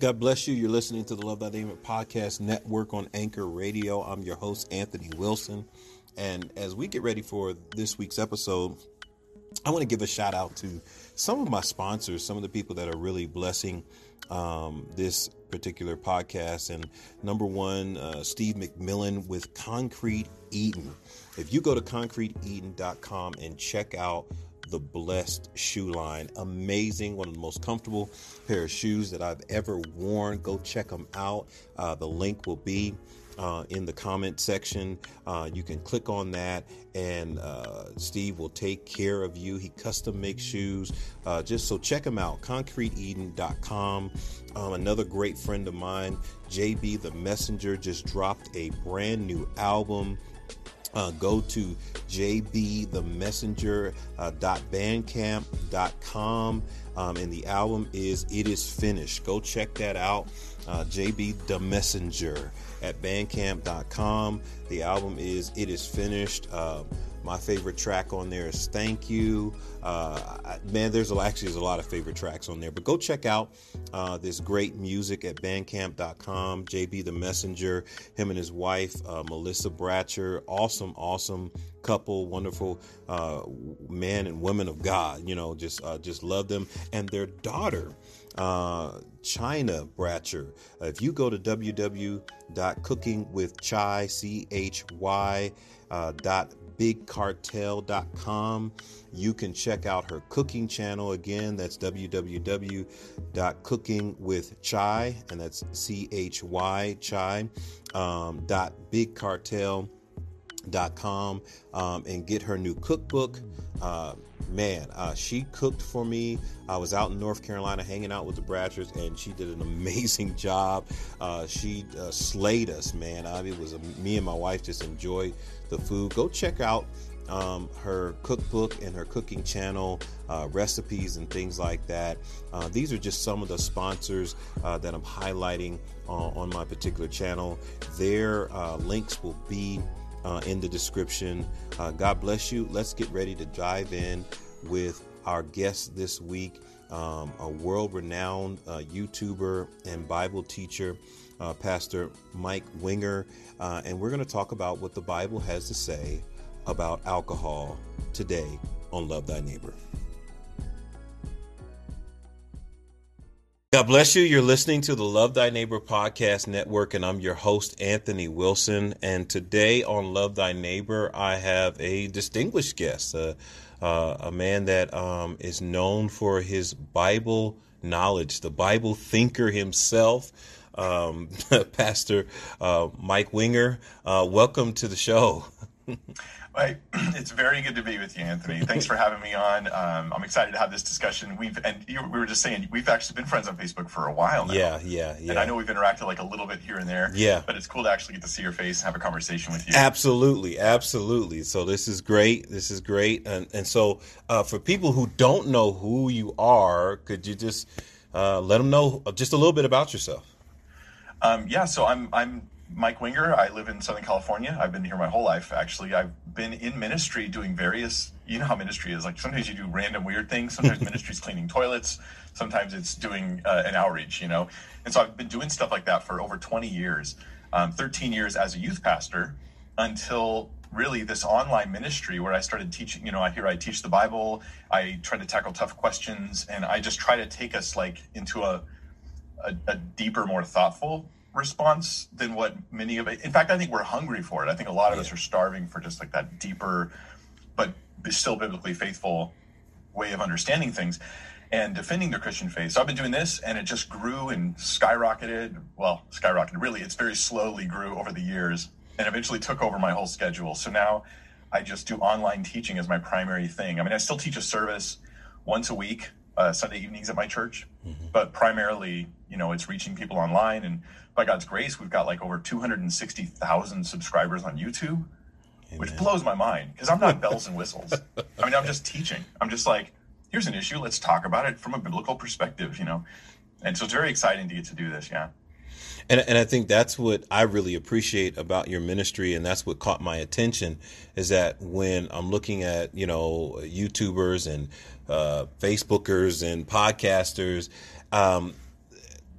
God bless you. You're listening to the Love Thy Neighbor podcast network on Anchor Radio. I'm your host, Anthony Wilson. And as we get ready for this week's episode, I want to give a shout out to some of my sponsors, some of the people that are really blessing um, this particular podcast. And number one, uh, Steve McMillan with Koncrete Eden. If you go to koncreteden.com and check out the Blessed shoe line. Amazing, one of the most comfortable pair of shoes that I've ever worn. Go check them out. Uh, the link will be uh, in the comment section. Uh, you can click on that, and uh, Steve will take care of you. He custom makes shoes. Uh, just so check him out. KoncreteEden.com. Um, another great friend of mine, JB the Messenger, just dropped a brand new album. Uh, go to jbthemessenger.bandcamp.com um, and the album is It Is Finished. Go check that out. Uh, JB the Messenger at bandcamp.com. The album is It Is Finished. Uh, my favorite track on there is Thank You. Uh, man, there's actually there's a lot of favorite tracks on there, but go check out uh, this great music at bandcamp.com. JB the Messenger, him and his wife, uh, Melissa Bratcher, awesome, awesome couple, wonderful uh, man and women of God. You know, just uh, just love them and their daughter. Uh, China Bratcher. if you go to www.cookingwithchy, C H Y, dot bigcartel.com. You can check out her cooking channel again. That's www.cookingwithchy, and that's C H Y chai um, dot bigcartel.com um, and get her new cookbook. Uh, man, uh, she cooked for me. I was out in North Carolina hanging out with the Bratchers, and she did an amazing job. Uh, she uh, slayed us, man. I mean, it was a, me and my wife just enjoyed the food. Go check out um, her cookbook and her cooking channel, uh, recipes and things like that. Uh, these are just some of the sponsors uh, that I'm highlighting on my particular channel. Their uh, links will be uh, in the description. Uh, God bless you. Let's get ready to dive in with our guest this week, um, a world renowned YouTuber and Bible teacher. Uh, Pastor Mike Winger, uh, and we're going to talk about what the Bible has to say about alcohol today on Love Thy Neighbor. God bless you. You're listening to the Love Thy Neighbor podcast network, and I'm your host, Anthony Wilson. And today on Love Thy Neighbor, I have a distinguished guest, uh, uh, a man that um, is known for his Bible knowledge, the Bible thinker himself, um, Pastor uh, Mike Winger. Uh, welcome to the show. It's very good to be with you, Anthony. Thanks for having me on. Um, I'm excited to have this discussion. We've and you, we were just saying we've actually been friends on Facebook for a while now. Yeah, yeah, yeah. And I know we've interacted like a little bit here and there. Yeah. But it's cool to actually get to see your face and have a conversation with you. Absolutely, absolutely. So this is great. This is great. And and so uh, for people who don't know who you are, could you just uh, let them know just a little bit about yourself? Um, yeah. So I'm I'm Mike Winger. I live in Southern California. I've been here my whole life, actually. I've been in ministry doing various, you know how ministry is. Like sometimes you do random weird things. Sometimes ministry's cleaning toilets. Sometimes it's doing uh, an outreach, you know? And so I've been doing stuff like that for over 20 years, um, 13 years as a youth pastor until really this online ministry where I started teaching, you know, I hear I teach the Bible. I try to tackle tough questions and I just try to take us like into a, a, a deeper, more thoughtful response than what many of it. In fact, I think we're hungry for it. I think a lot of yeah. us are starving for just like that deeper, but still biblically faithful way of understanding things and defending their Christian faith. So I've been doing this and it just grew and skyrocketed. Well, skyrocketed really, it's very slowly grew over the years and eventually took over my whole schedule. So now I just do online teaching as my primary thing. I mean, I still teach a service once a week, uh, Sunday evenings at my church, mm-hmm. but primarily, you know, it's reaching people online and by God's grace, we've got like over 260,000 subscribers on YouTube, Amen. which blows my mind because I'm not bells and whistles. I mean, I'm just teaching. I'm just like, here's an issue. Let's talk about it from a biblical perspective, you know? And so it's very exciting to get to do this. Yeah. And, and I think that's what I really appreciate about your ministry, and that's what caught my attention, is that when I'm looking at you know YouTubers and uh, Facebookers and podcasters, um,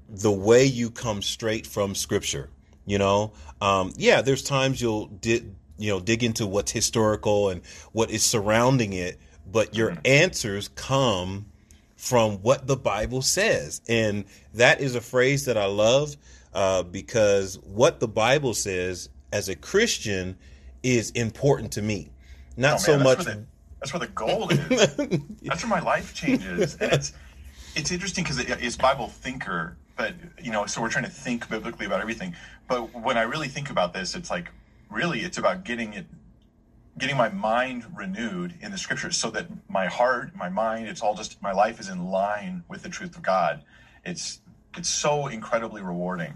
the way you come straight from Scripture. You know, um, yeah, there's times you'll di- you know dig into what's historical and what is surrounding it, but your mm-hmm. answers come from what the Bible says, and that is a phrase that I love uh, because what the Bible says as a Christian is important to me. Not oh, so much. That's where the gold is. that's where my life changes, and it's it's interesting because it, it's Bible thinker, but you know, so we're trying to think biblically about everything. But when I really think about this, it's like really it's about getting it getting my mind renewed in the scriptures so that my heart my mind it's all just my life is in line with the truth of god it's it's so incredibly rewarding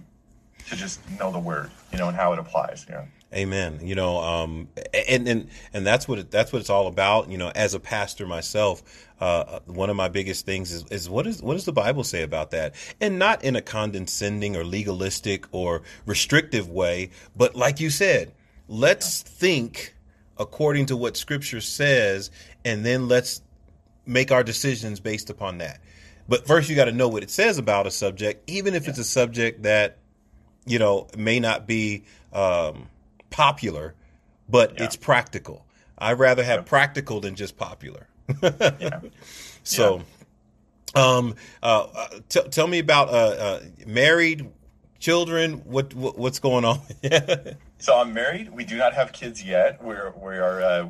to just know the word, you know, and how it applies. Yeah. Amen. You know, um, and and and that's what it, that's what it's all about. You know, as a pastor myself, uh, one of my biggest things is, is what is what does the Bible say about that, and not in a condescending or legalistic or restrictive way, but like you said, let's yeah. think according to what Scripture says, and then let's make our decisions based upon that. But first, you got to know what it says about a subject, even if yeah. it's a subject that, you know, may not be um, popular, but yeah. it's practical. I'd rather have yeah. practical than just popular. So, um, uh, uh, t- tell me about uh, uh, married, children. What, what, what's going on? so I'm married. We do not have kids yet. We're we are uh,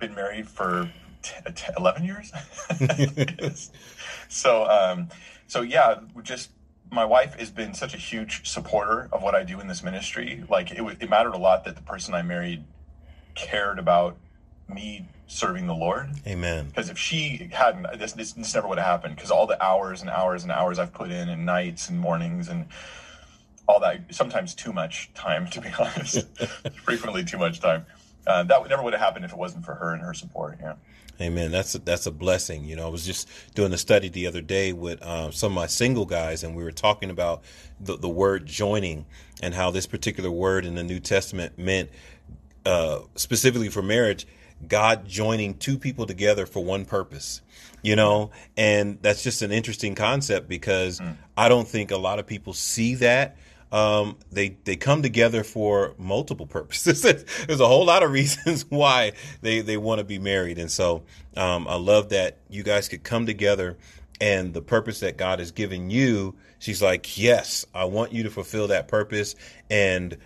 been married for t- t- 11 years. so, um, so yeah, just my wife has been such a huge supporter of what I do in this ministry. Like it, it mattered a lot that the person I married cared about me serving the Lord. Amen. Because if she hadn't, this, this, this never would have happened. Because all the hours and hours and hours I've put in, and nights and mornings and all that, sometimes too much time, to be honest, frequently too much time. Uh, that never would have happened if it wasn't for her and her support. Yeah. Amen. That's a, that's a blessing. You know, I was just doing a study the other day with um, some of my single guys, and we were talking about the, the word joining and how this particular word in the New Testament meant uh, specifically for marriage, God joining two people together for one purpose. You know, and that's just an interesting concept because mm. I don't think a lot of people see that um, they they come together for multiple purposes. There's a whole lot of reasons why they they want to be married, and so um, I love that you guys could come together and the purpose that God has given you. She's like, yes, I want you to fulfill that purpose, and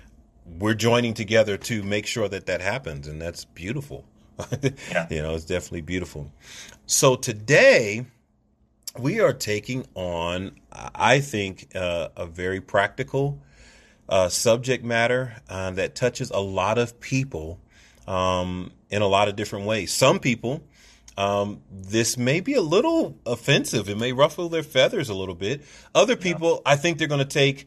we're joining together to make sure that that happens, and that's beautiful. yeah. you know, it's definitely beautiful. So today we are taking on, I think, uh, a very practical uh, subject matter uh, that touches a lot of people um, in a lot of different ways. Some people, um, this may be a little offensive. It may ruffle their feathers a little bit. Other people, yeah. I think they're going to take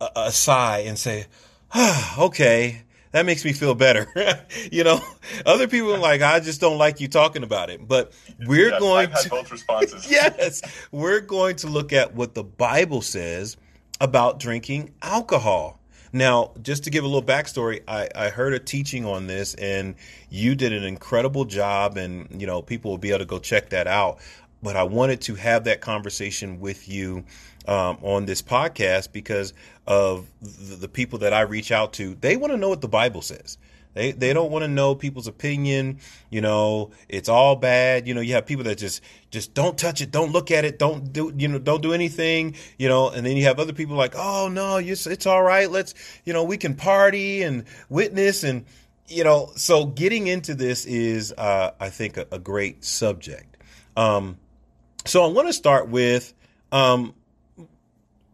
a, a sigh and say, ah, okay that makes me feel better. you know, other people are like, I just don't like you talking about it. But we're yes, going I've to both responses. yes, we're going to look at what the Bible says about drinking alcohol. Now, just to give a little backstory, I, I heard a teaching on this, and you did an incredible job, and you know people will be able to go check that out. But I wanted to have that conversation with you um, on this podcast because of the, the, people that I reach out to. They want to know what the Bible says. They they don't want to know people's opinion. You know, it's all bad. You know, you have people that just just don't touch it, don't look at it, don't do you know, don't do anything. You know, and then you have other people like, oh no, it's, all right. Let's you know, we can party and witness and you know. So getting into this is, uh, I think, a, a great subject. Um, so I want to start with um,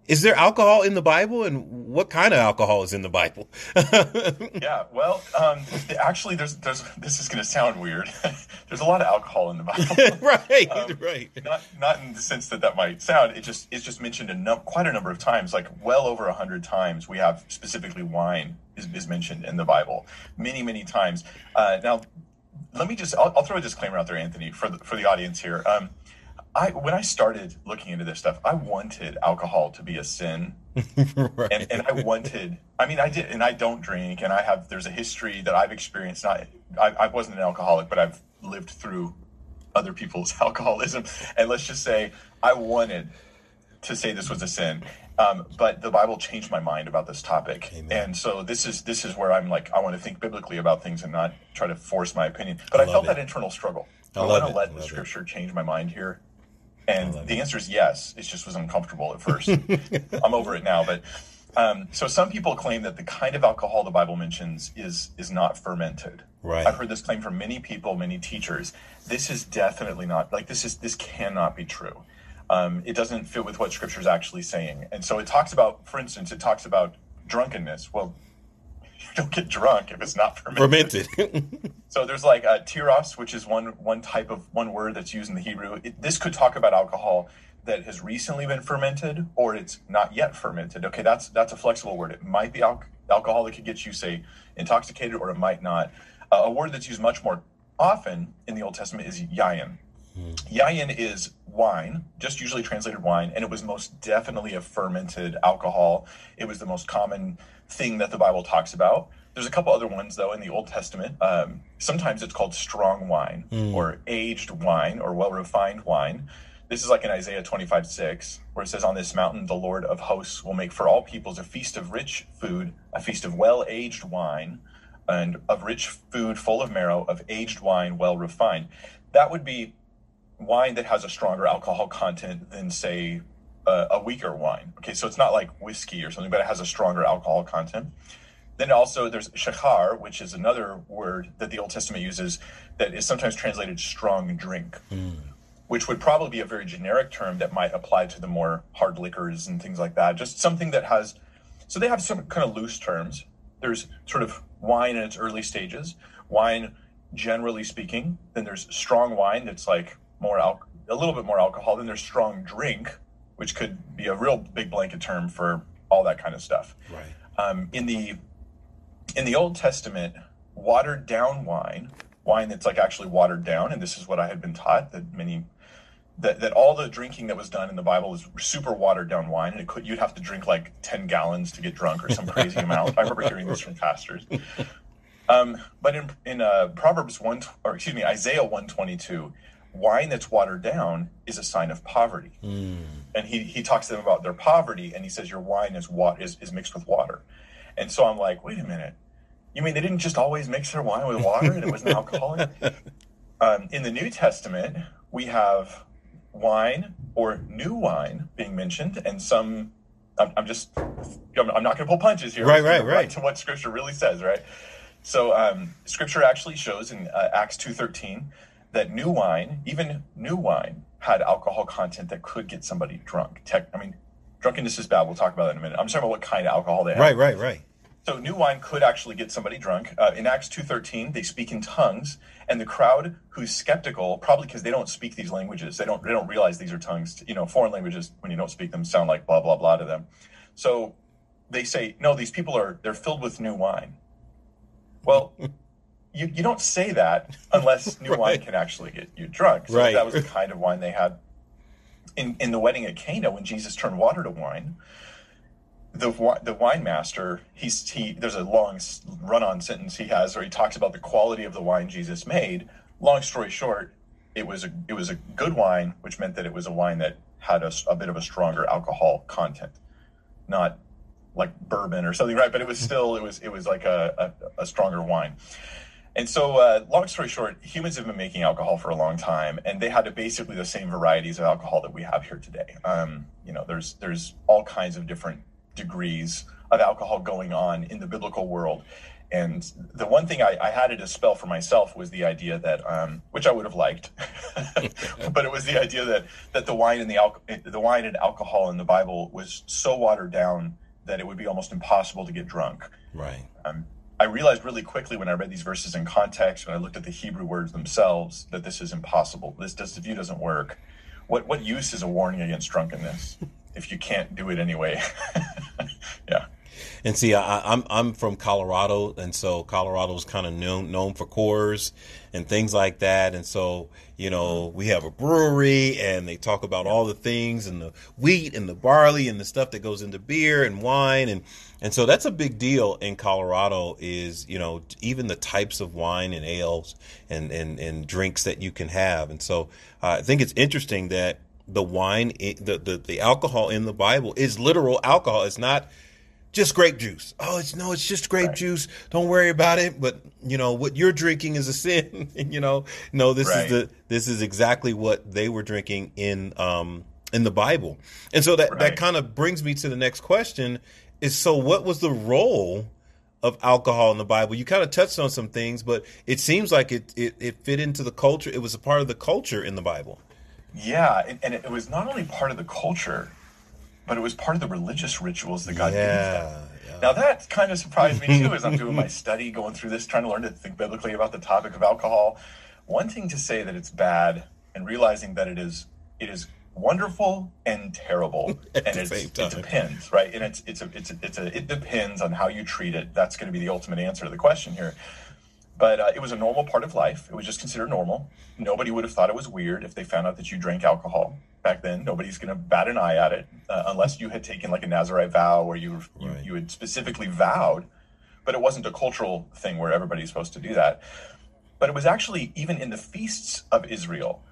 is there alcohol in the Bible, and what kind of alcohol is in the Bible? yeah, well, um, actually, there's there's this is going to sound weird. there's a lot of alcohol in the Bible, right? Um, right. Not not in the sense that that might sound. It just it's just mentioned a num- quite a number of times, like well over a hundred times. We have specifically wine is, is mentioned in the Bible, many many times. Uh, now, let me just I'll, I'll, throw a disclaimer out there, Anthony, for the, for the audience here. Um, I when I started looking into this stuff, I wanted alcohol to be a sin, right. and, and I wanted. I mean, I did, and I don't drink, and I have. There's a history that I've experienced. Not, I, I wasn't an alcoholic, but I've lived through other people's alcoholism, and let's just say I wanted to say this was a sin. Um, but the Bible changed my mind about this topic, Amen. and so this is this is where I'm like I want to think biblically about things and not try to force my opinion. But I, love felt it. that internal struggle. I I, want to let I the love it. Scripture change my mind here, and the it. answer is yes. It just was uncomfortable at first. I'm over it now, but. Um, so some people claim that the kind of alcohol the Bible mentions is is not fermented. Right. I've heard this claim from many people, many teachers. This is definitely not like this is this cannot be true. Um, it doesn't fit with what Scripture is actually saying. And so it talks about, for instance, it talks about drunkenness. Well, don't get drunk if it's not fermented. Fermented. So there's like uh, tirosh, which is one one type of one word that's used in the Hebrew. It, this could talk about alcohol that has recently been fermented or it's not yet fermented. Okay, that's that's a flexible word. It might be al- alcohol that could get you say intoxicated, or it might not. Uh, a word that's used much more often in the Old Testament is yayin. Yayin is wine, just usually translated wine, and it was most definitely a fermented alcohol. It was the most common thing that the Bible talks about. There's a couple other ones though in the Old Testament. Um, sometimes it's called strong wine or aged wine or well refined wine. This is like in Isaiah 25 6, where it says, On this mountain, the Lord of hosts will make for all peoples a feast of rich food, a feast of well aged wine, and of rich food full of marrow, of aged wine well refined. That would be wine that has a stronger alcohol content than, say, a, a weaker wine. Okay, so it's not like whiskey or something, but it has a stronger alcohol content. Then also there's shachar, which is another word that the Old Testament uses that is sometimes translated strong drink, hmm. which would probably be a very generic term that might apply to the more hard liquors and things like that. Just something that has, so they have some kind of loose terms. There's sort of wine in its early stages, wine generally speaking. Then there's strong wine that's like more al- a little bit more alcohol. Then there's strong drink, which could be a real big blanket term for all that kind of stuff right. um, in the in the Old Testament, watered down wine, wine that's like actually watered down, and this is what I had been taught that many that, that all the drinking that was done in the Bible was super watered down wine, and it could you'd have to drink like ten gallons to get drunk or some crazy amount. I remember hearing this from pastors. Um, but in in uh, Proverbs one or excuse me Isaiah one twenty two, wine that's watered down is a sign of poverty. And he, he talks to them about their poverty and he says your wine is what is, is mixed with water. And so i'm like wait a minute. You mean they didn't just always mix their wine with water and it wasn't alcoholic? Um, in the new testament we have wine or new wine being mentioned and some i'm, I'm just i'm, I'm not going to pull punches here. Right, gonna right, right. to what scripture really says right? So um, scripture actually shows in uh, acts 2.13 that new wine even new wine had alcohol content that could get somebody drunk Tech, i mean drunkenness is bad we'll talk about that in a minute i'm just talking about what kind of alcohol they have Right, right, right. so new wine could actually get somebody drunk. Uh, in Acts two thirteen, they speak in tongues, and the crowd who's skeptical, probably because they don't speak these languages, they don't they don't realize these are tongues. You know, foreign languages when you don't speak them sound like blah blah blah to them. So they say, no, these people are they're filled with new wine. Well. You, you don't say that unless new wine can actually get you drunk. So Right. that was the kind of wine they had in, in the wedding at Cana when Jesus turned water to wine the the wine master he's he there's a long run on sentence he has where he talks about the quality of the wine Jesus made. Long story short, it was a it was a good wine, which meant that it was a wine that had a, a bit of a stronger alcohol content, not like bourbon or something, right? But it was mm-hmm. still it was it was like a a, a stronger wine. And so, uh, long story short, humans have been making alcohol for a long time, and they had basically the same varieties of alcohol that we have here today. Um, you know, there's there's all kinds of different degrees of alcohol going on in the biblical world. And the one thing I, I had to dispel for myself was the idea that, um, which I would have liked, but it was the idea that that the wine and the al- the wine and alcohol in the Bible was so watered down that it would be almost impossible to get drunk. Right. Um, I realized really quickly when I read these verses in context, when I looked at the Hebrew words themselves, that this is impossible. This, this view doesn't work. What what use is a warning against drunkenness if you can't do it anyway? yeah. And see, I, I'm I'm from Colorado, and so Colorado's kind of known known for Coors and things like that. And so, you know, we have a brewery, and they talk about all the things and the wheat and the barley and the stuff that goes into beer and wine, and and so that's a big deal in Colorado. Is you know even the types of wine and ales and and and drinks that you can have. And so uh, I think it's interesting that the wine, the, the the alcohol in the Bible is literal alcohol. It's not just grape juice. Oh, it's no, it's just grape right. juice. Don't worry about it. But you know what you're drinking is a sin. you know, no, this right. is the this is exactly what they were drinking in um in the Bible. And so that right. that kind of brings me to the next question: is so what was the role of alcohol in the Bible? You kind of touched on some things, but it seems like it it, it fit into the culture. It was a part of the culture in the Bible. Yeah, and, and it was not only part of the culture but it was part of the religious rituals that God yeah, gave them. Yeah. Now that kind of surprised me too as I'm doing my study, going through this, trying to learn to think biblically about the topic of alcohol. One thing to say that it's bad and realizing that it is it is wonderful and terrible and it's, it depends right? And it's it's a, it's a, it's a it depends on how you treat it. That's going to be the ultimate answer to the question here. But uh, it was a normal part of life. It was just considered normal. Nobody would have thought it was weird if they found out that you drank alcohol back then. Nobody's going to bat an eye at it uh, unless you had taken like a Nazarite vow where you, you, right. you had specifically vowed, but it wasn't a cultural thing where everybody's supposed to do that. But it was actually even in the feasts of Israel.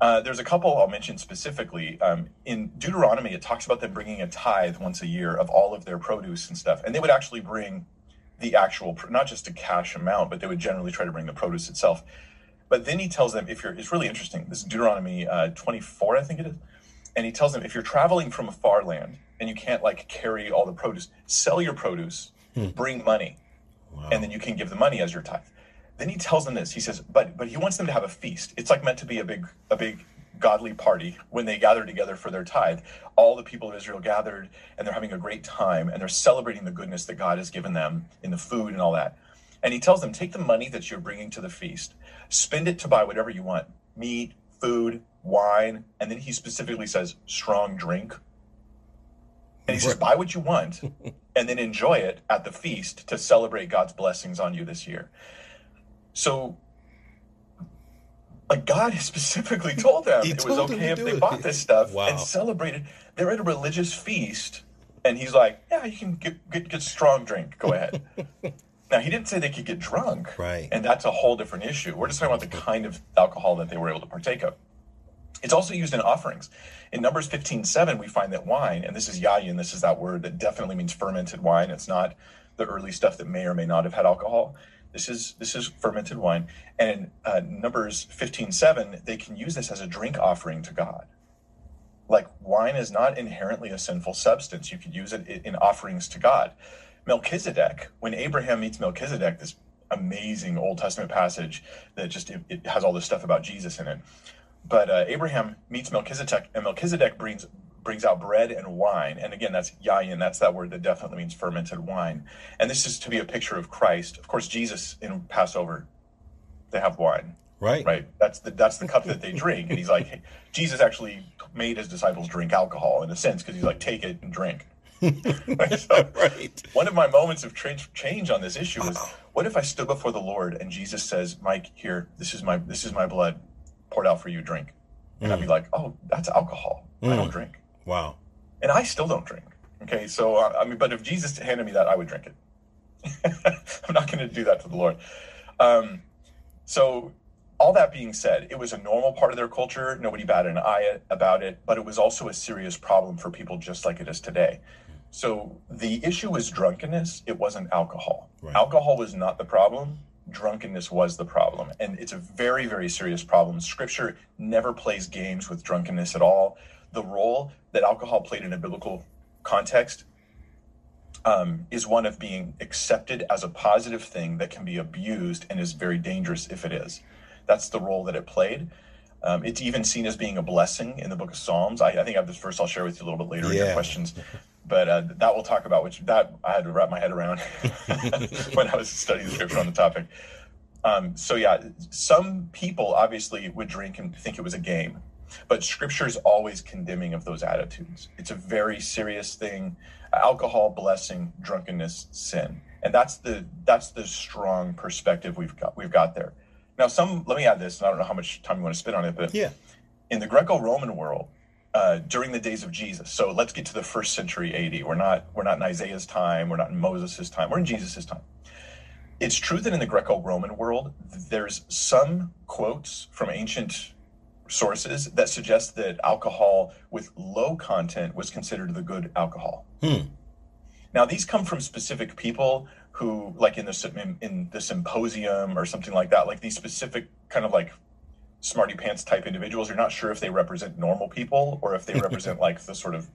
Uh, there's a couple I'll mention specifically. Um, in Deuteronomy, it talks about them bringing a tithe once a year of all of their produce and stuff. And they would actually bring the actual, not just a cash amount, but they would generally try to bring the produce itself. But then he tells them if you're, it's really interesting. This is Deuteronomy uh, 24, I think it is. And he tells them if you're traveling from a far land and you can't like carry all the produce, sell your produce, hmm. bring money, wow. and then you can give the money as your tithe. Then he tells them this. He says, but but he wants them to have a feast. It's like meant to be a big a big godly party when they gather together for their tithe. All the people of Israel gathered and they're having a great time and they're celebrating the goodness that God has given them in the food and all that. And he tells them, take the money that you're bringing to the feast, spend it to buy whatever you want meat, food, wine. And then he specifically says, strong drink. And he says, buy what you want and then enjoy it at the feast to celebrate God's blessings on you this year. So, like God has specifically told them it was okay if they it. bought this stuff wow. and celebrated. They're at a religious feast, and he's like, "Yeah, you can get get, get strong drink. Go ahead." Now, he didn't say they could get drunk. Right. And that's a whole different issue. We're just talking about the kind of alcohol that they were able to partake of. It's also used in offerings. In Numbers 15 7, we find that wine, and this is yayin, this is that word that definitely means fermented wine. It's not the early stuff that may or may not have had alcohol. This is this is fermented wine. And in uh, Numbers 15 7, they can use this as a drink offering to God. Like wine is not inherently a sinful substance. You could use it in offerings to God. Melchizedek, when Abraham meets Melchizedek, this amazing Old Testament passage that just it, it has all this stuff about Jesus in it. But uh, Abraham meets Melchizedek, and Melchizedek brings brings out bread and wine. And again, that's yayin. That's that word that definitely means fermented wine. And this is to be a picture of Christ. Of course, Jesus in Passover, they have wine. Right. Right. That's the that's the cup that they drink. And he's like, Jesus actually made his disciples drink alcohol in a sense because he's like, take it and drink. So, right. One of my moments of change on this issue was, what if I stood before the Lord and Jesus says, "Mike, here, this is my this is my blood, poured out for you. Drink," and mm. I'd be mm. like, "Oh, that's alcohol. Mm. I don't mm. drink." Wow. And I still don't drink. Okay, so uh, I mean, but if Jesus handed me that, I would drink it. I'm not going to do that to the Lord. Um, so all that being said, it was a normal part of their culture. Nobody batted an eye about it, but it was also a serious problem for people just like it is today. So the issue was drunkenness. It wasn't alcohol. Right. Alcohol was not the problem. Drunkenness was the problem. And it's a very, very serious problem. Scripture never plays games with drunkenness at all. The role that alcohol played in a biblical context um, is one of being accepted as a positive thing that can be abused and is very dangerous if it is. That's the role that it played. Um, it's even seen as being a blessing in the book of Psalms. I, I, think I have this verse I'll share with you a little bit later yeah. in your questions. But uh, that we'll talk about, which that I had to wrap my head around when I was studying the scripture on the topic. Um, so yeah, some people obviously would drink and think it was a game, but scripture is always condemning of those attitudes. It's a very serious thing. Alcohol, blessing, drunkenness, sin, and that's the that's the strong perspective we've got we've got there. Now, some let me add this, and I don't know how much time you want to spend on it, but yeah, in the Greco-Roman world, uh, during the days of Jesus. So let's get to the first century AD. We're not we're not in Isaiah's time. We're not in Moses' time. We're in Jesus' time. It's true that in the Greco-Roman world, there's some quotes from ancient sources that suggest that alcohol with low content was considered the good alcohol. Hmm. Now, these come from specific people who, like in the in, in the symposium or something like that, like these specific kind of like smarty pants type individuals. You're not sure if they represent normal people or if they represent like the sort of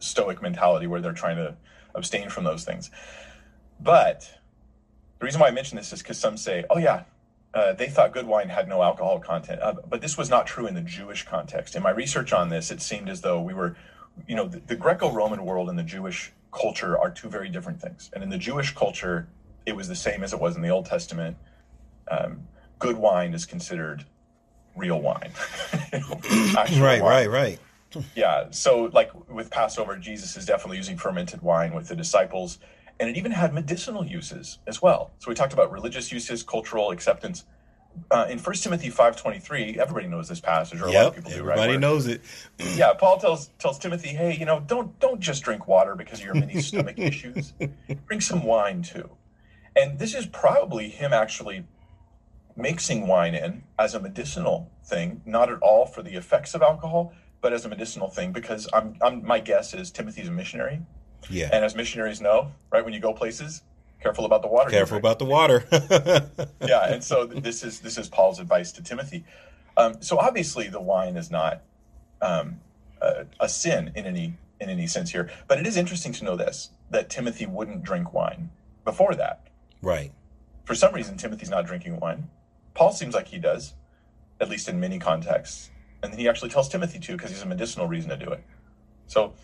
stoic mentality where they're trying to abstain from those things. But the reason why I mention this is because some say, "Oh yeah, uh, they thought good wine had no alcohol content," uh, but this was not true in the Jewish context. In my research on this, it seemed as though we were, you know, the, the Greco-Roman world and the Jewish culture are two very different things. And in the Jewish culture, it was the same as it was in the Old Testament. Um, good wine is considered real wine. right, wine. right, right. Yeah. So, like with Passover, Jesus is definitely using fermented wine with the disciples and it even had medicinal uses as well. So we talked about religious uses, cultural acceptance. Uh, in 1 Timothy 5.23, everybody knows this passage, or a yep, lot of people do, right? Everybody knows it. yeah, Paul tells tells Timothy, hey, you know, don't don't just drink water because of your many stomach issues. Drink some wine too. And this is probably him actually mixing wine in as a medicinal thing, not at all for the effects of alcohol, but as a medicinal thing, because I'm, I'm my guess is Timothy's a missionary. Yeah. And as missionaries know, right, when you go places, careful about the water. Careful about the water. yeah, and so this is this is Paul's advice to Timothy. Um, so obviously, the wine is not um, a, a, sin in any in any sense here, but it is interesting to know this that Timothy wouldn't drink wine before that. Right. For some reason, Timothy's not drinking wine. Paul seems like he does, at least in many contexts, and then he actually tells Timothy to because he's a medicinal reason to do it. So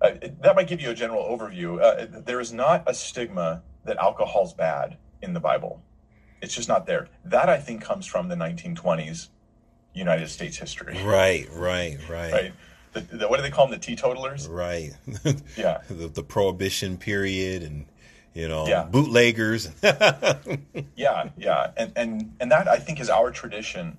uh, that might give you a general overview. Uh, there is not a stigma that alcohol's bad in the Bible. It's just not there. That I think comes from the 1920s United States history. Right, right, right. Right. The, the, what do they call them? The teetotalers. Right. yeah. The, the, prohibition period and you know yeah. bootleggers. yeah, yeah, and and and that I think is our tradition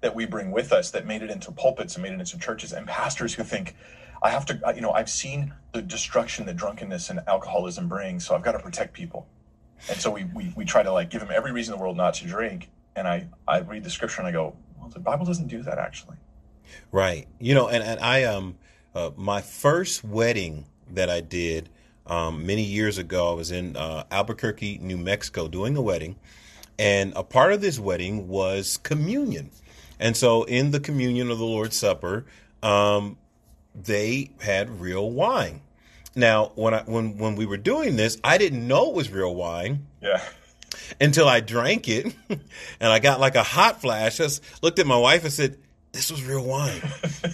that we bring with us that made it into pulpits and made it into churches and pastors who think I have to, you know, I've seen the destruction that drunkenness and alcoholism brings, so I've got to protect people. And so we, we, we try to like give them every reason in the world not to drink. And I, I read the scripture and I go, well, the Bible doesn't do that actually. Right. You know, and, and I, um, uh, my first wedding that I did, um, many years ago, I was in, uh, Albuquerque, New Mexico doing a wedding. And a part of this wedding was communion. And so in the communion of the Lord's Supper, um, they had real wine. Now, when I when when we were doing this, I didn't know it was real wine. Yeah. Until I drank it, and I got like a hot flash. I just looked at my wife and said, "This was real wine."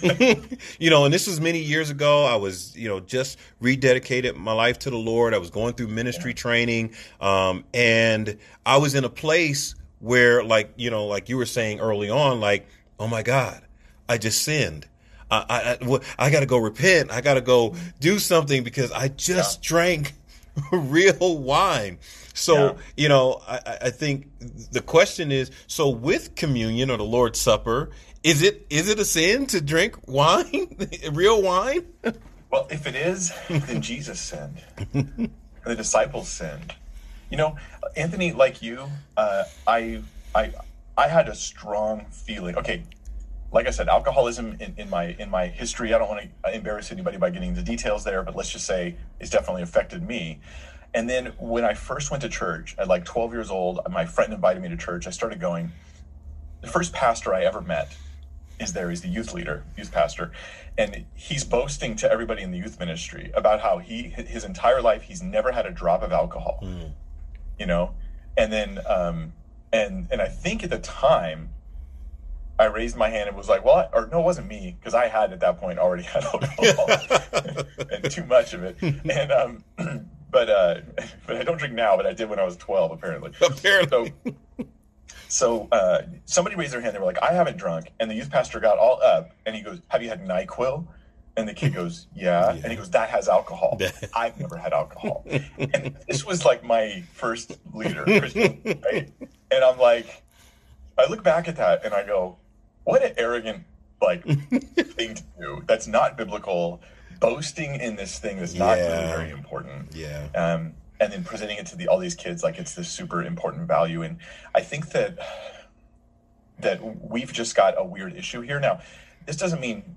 you know, and this was many years ago. I was, you know, just rededicated my life to the Lord. I was going through ministry training, um, and I was in a place where, like, you know, like you were saying early on, like, oh my God, I just sinned I, I, I got to go repent. I got to go do something because I just yeah. drank real wine. So, yeah. you know, I, I think the question is, so with communion or the Lord's Supper, is it is it a sin to drink wine, real wine? Well, if it is, then Jesus sinned. the disciples sinned. You know, Anthony, like you, uh, I, I, I had a strong feeling. Okay, like I said, alcoholism in, in my in my history. I don't want to embarrass anybody by getting the details there, but let's just say it's definitely affected me. And then when I first went to church at like 12 years old, my friend invited me to church. I started going. The first pastor I ever met is there. He's the youth leader, youth pastor, and he's boasting to everybody in the youth ministry about how he his entire life he's never had a drop of alcohol. Mm. You know, and then um, and and I think at the time I raised my hand and was like, "Well," or no, it wasn't me because I had at that point already had alcohol and too much of it. And um, but uh, but I don't drink now, but I did when I was twelve, apparently. Apparently. So, so uh, somebody raised their hand. They were like, "I haven't drunk," and the youth pastor got all up and he goes, "Have you had Nyquil?" And the kid goes, yeah. yeah. And he goes, that has alcohol. I've never had alcohol. and this was like my first leader, Christian, right? And I'm like, I look back at that and I go, what an arrogant like thing to do. That's not biblical. Boasting in this thing that's not yeah. really very important. Yeah. Um, and then presenting it to the all these kids like it's this super important value. And I think that that we've just got a weird issue here. Now, this doesn't mean,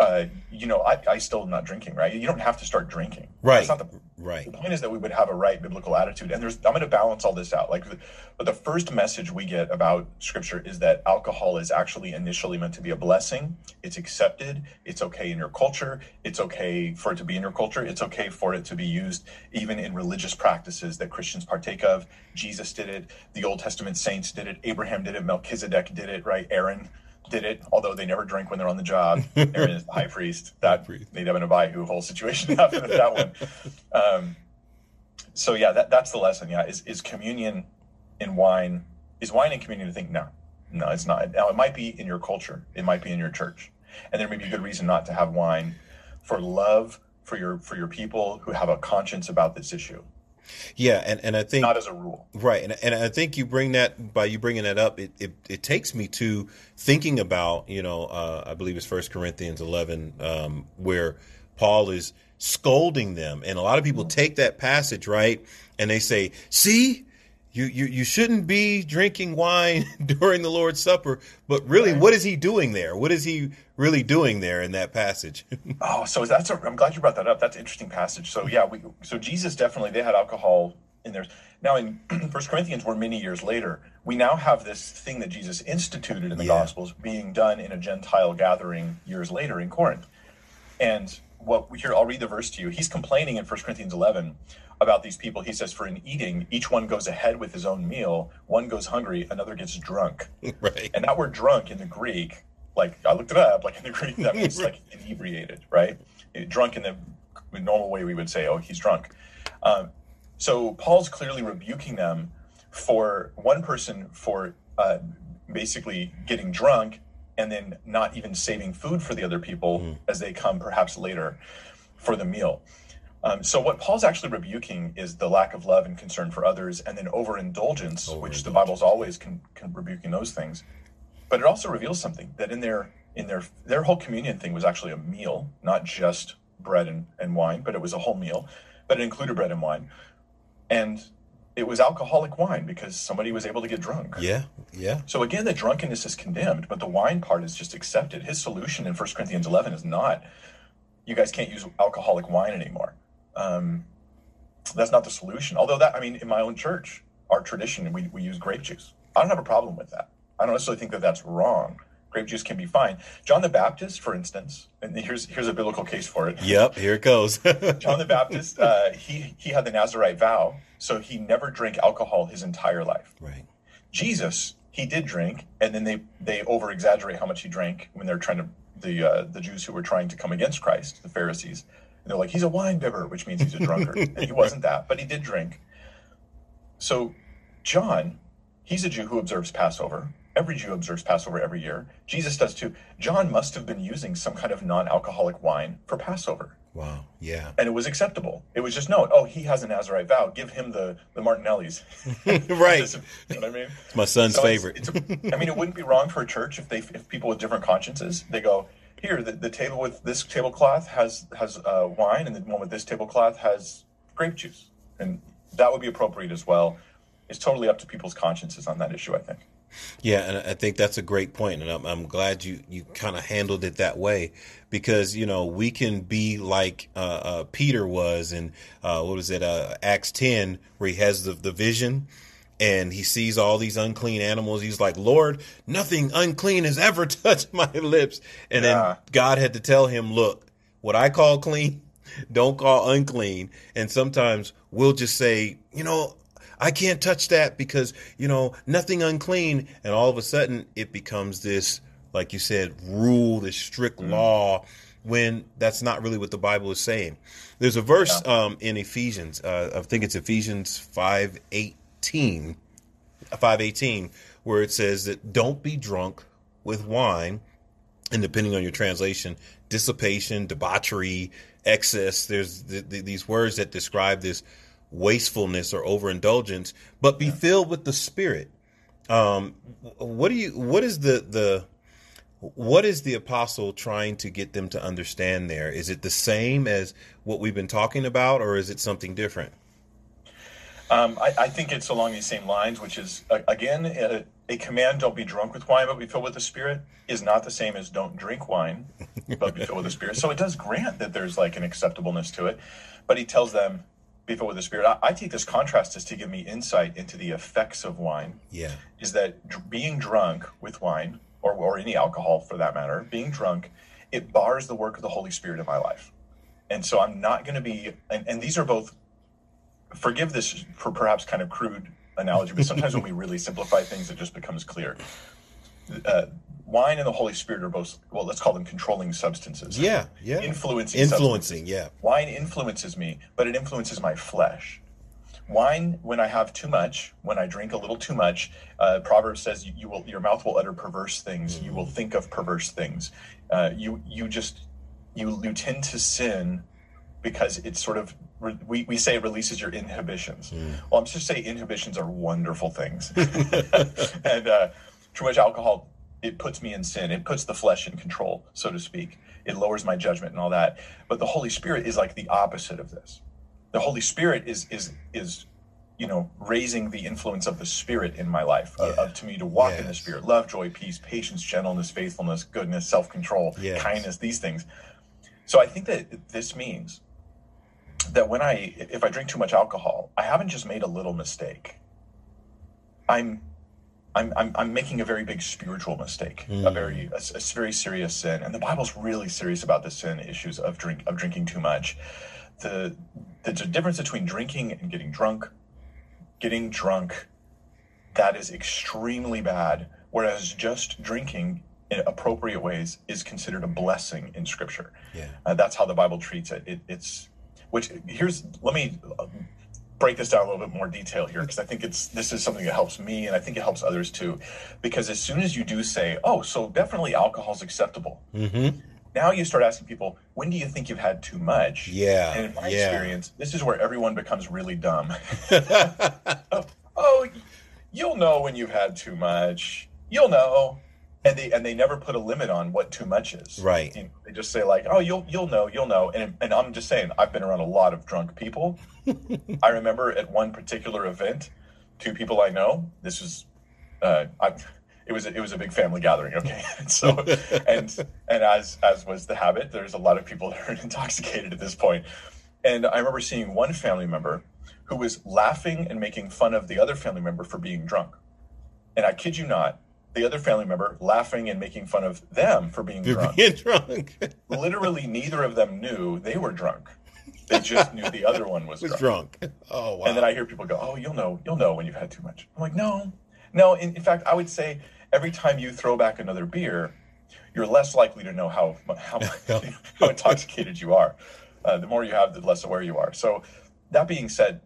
uh, you know, I, I still am not drinking, right? You don't have to start drinking. Right. That's not the, right. the point is that we would have a right biblical attitude. And there's, I'm going to balance all this out. Like, but the first message we get about scripture is that alcohol is actually initially meant to be a blessing. It's accepted. It's okay in your culture. It's okay for it to be in your culture. It's okay for it to be used even in religious practices that Christians partake of. Jesus did it. The Old Testament saints did it. Abraham did it. Melchizedek did it, right? Aaron did it, although they never drink when they're on the job. Aaron is the high priest. That Nadab and Abihu whole situation with that one. Um, so yeah, that, that's the lesson. Yeah, is, is communion in wine is wine and communion? I think no, no, it's not. Now it might be in your culture, it might be in your church, and there may be a good reason not to have wine for love for your for your people who have a conscience about this issue. Yeah, and, and I think not as a rule, right? And, and I think you bring that by you bringing that up, it, it, it takes me to thinking about you know uh, I believe it's First Corinthians eleven um, where Paul is scolding them, and a lot of people take that passage right and they say, "See, you, you you shouldn't be drinking wine during the Lord's Supper. But really, what is he doing there? What is he really doing there in that passage? oh, so that's a, I'm glad you brought that up. That's an interesting passage. So yeah, we so Jesus definitely they had alcohol in there. Now in First Corinthians, we're many years later. We now have this thing that Jesus instituted in the yeah. Gospels being done in a Gentile gathering years later in Corinth. And what we hear, I'll read the verse to you. He's complaining in First Corinthians 11 about these people. He says, For in eating, each one goes ahead with his own meal. One goes hungry, another gets drunk. Right. And that word drunk in the Greek, like I looked it up, like in the Greek, that means like inebriated, right? Drunk in the normal way we would say, oh, he's drunk. Um, so Paul's clearly rebuking them for one person for uh, basically getting drunk and then not even saving food for the other people mm. as they come perhaps later for the meal. Um, so what Paul's actually rebuking is the lack of love and concern for others, and then overindulgence, overindulgence. which the Bible's always con- con- rebuking those things. But it also reveals something that in their in their their whole communion thing was actually a meal, not just bread and, and wine, but it was a whole meal, but it included bread and wine, and it was alcoholic wine because somebody was able to get drunk. Yeah, yeah. So again, the drunkenness is condemned, but the wine part is just accepted. His solution in 1 Corinthians 11 is not, you guys can't use alcoholic wine anymore um, that's not the solution. Although that, I mean, in my own church, our tradition, we, we use grape juice. I don't have a problem with that. I don't necessarily think that that's wrong. Grape juice can be fine. John the Baptist, for instance, and here's here's a biblical case for it. Yep, here it goes. John the Baptist, uh, he he had the Nazarite vow, so he never drank alcohol his entire life. Right. Jesus, he did drink, and then they they over exaggerate how much he drank when they're trying to the uh, the Jews who were trying to come against Christ, the Pharisees. They're like, he's a wine bibber, which means he's a drunkard. and he wasn't that, but he did drink. So John, he's a Jew who observes Passover. Every Jew observes Passover every year. Jesus does too. John must have been using some kind of non alcoholic wine for Passover. Wow. Yeah. And it was acceptable. It was just known. Oh, he has a Nazarite vow. Give him the the Martinelli's. right. you know what I mean? It's my son's so favorite. It's, it's a, I mean, it wouldn't be wrong for a church if they if people with different consciences they go, here the, the table with this tablecloth has has uh, wine and the one with this tablecloth has grape juice. And that would be appropriate as well. It's totally up to people's consciences on that issue i think. Yeah and i think that's a great point and i'm, I'm glad you you kind of handled it that way because you know we can be like uh, uh, peter was in uh, what was it uh, acts 10 where he has the, the vision and he sees all these unclean animals. He's like, Lord, nothing unclean has ever touched my lips. And yeah. then God had to tell him, look, what I call clean, don't call unclean. And sometimes we'll just say, you know, I can't touch that because, you know, nothing unclean. And all of a sudden it becomes this, like you said, rule, this strict mm. law when that's not really what the Bible is saying. There's a verse yeah. um, in Ephesians, uh, I think it's Ephesians 5 8 18, 518, where it says that don't be drunk with wine, and depending on your translation, dissipation, debauchery, excess. There's the, the, these words that describe this wastefulness or overindulgence, but be filled with the Spirit. Um, what do you? What is the the what is the apostle trying to get them to understand there? Is it the same as what we've been talking about, or is it something different? Um, I, I think it's along these same lines, which is uh, again a, a command: "Don't be drunk with wine, but be filled with the Spirit." Is not the same as "Don't drink wine, but be filled with the Spirit." So it does grant that there's like an acceptableness to it, but he tells them, "Be filled with the Spirit." I, I take this contrast as to give me insight into the effects of wine. Yeah. Is that dr- being drunk with wine, or or any alcohol for that matter, being drunk, it bars the work of the Holy Spirit in my life, and so I'm not going to be. And, and these are both forgive this for perhaps kind of crude analogy, but sometimes when we really simplify things, it just becomes clear. Uh, wine and the Holy Spirit are both, well, let's call them controlling substances. Yeah. Yeah. Influencing. Influencing. substances. Yeah. Wine influences me, but it influences my flesh. Wine, when I have too much, when I drink a little too much, uh, Proverbs says you, you will, your mouth will utter perverse things. You will think of perverse things. Uh, you, you just, you, you tend to sin because it's sort of we, we say it releases your inhibitions. Well, I'm just say inhibitions are wonderful things, and uh, too much alcohol it puts me in sin. It puts the flesh in control, so to speak. It lowers my judgment and all that. But the Holy Spirit is like the opposite of this. The Holy Spirit is is is you know raising the influence of the Spirit in my life, Yeah. of to me to walk in the Spirit, love, joy, peace, patience, gentleness, faithfulness, goodness, self control, Yes. kindness, these things. So I think that this means that when I if I drink too much alcohol, I haven't just made a little mistake. I'm I'm I'm, I'm making a very big spiritual mistake, a very a, a very serious sin, and the Bible's really serious about the sin issues of drink of drinking too much. The the difference between drinking and getting drunk, getting drunk, that is extremely bad. Whereas just drinking in appropriate ways is considered a blessing in Scripture. Yeah. Uh, that's how the Bible treats it. it. It's which here's let me uh, break this down a little bit more detail here because I think it's this is something that helps me and I think it helps others too. Because as soon as you do say, "Oh, so definitely alcohol's acceptable," Mm-hmm. now you start asking people, "When do you think you've had too much?" Yeah. And in my yeah. experience, this is where everyone becomes really dumb. oh, you'll know when you've had too much. You'll know. And they and they never put a limit on what too much is. Right. You know, they just say like, "Oh, you'll you'll know, you'll know." And and I'm just saying, I've been around a lot of drunk people. I remember at one particular event, two people I know. This was, uh, I, it was a, it was a big family gathering. Okay, and so and and as as was the habit, there's a lot of people that are intoxicated at this point. And I remember seeing one family member who was laughing and making fun of the other family member for being drunk. And I kid you not, the other family member laughing and making fun of them for being drunk. being drunk. Literally, neither of them knew they were drunk. They just knew the other one was was drunk. drunk. Oh wow. And then I hear people go, "Oh, you'll know, you'll know when you've had too much." I'm like, "No, no." In, in fact, I would say every time you throw back another beer, you're less likely to know how how, how intoxicated you are. Uh, the more you have, the less aware you are. So, that being said,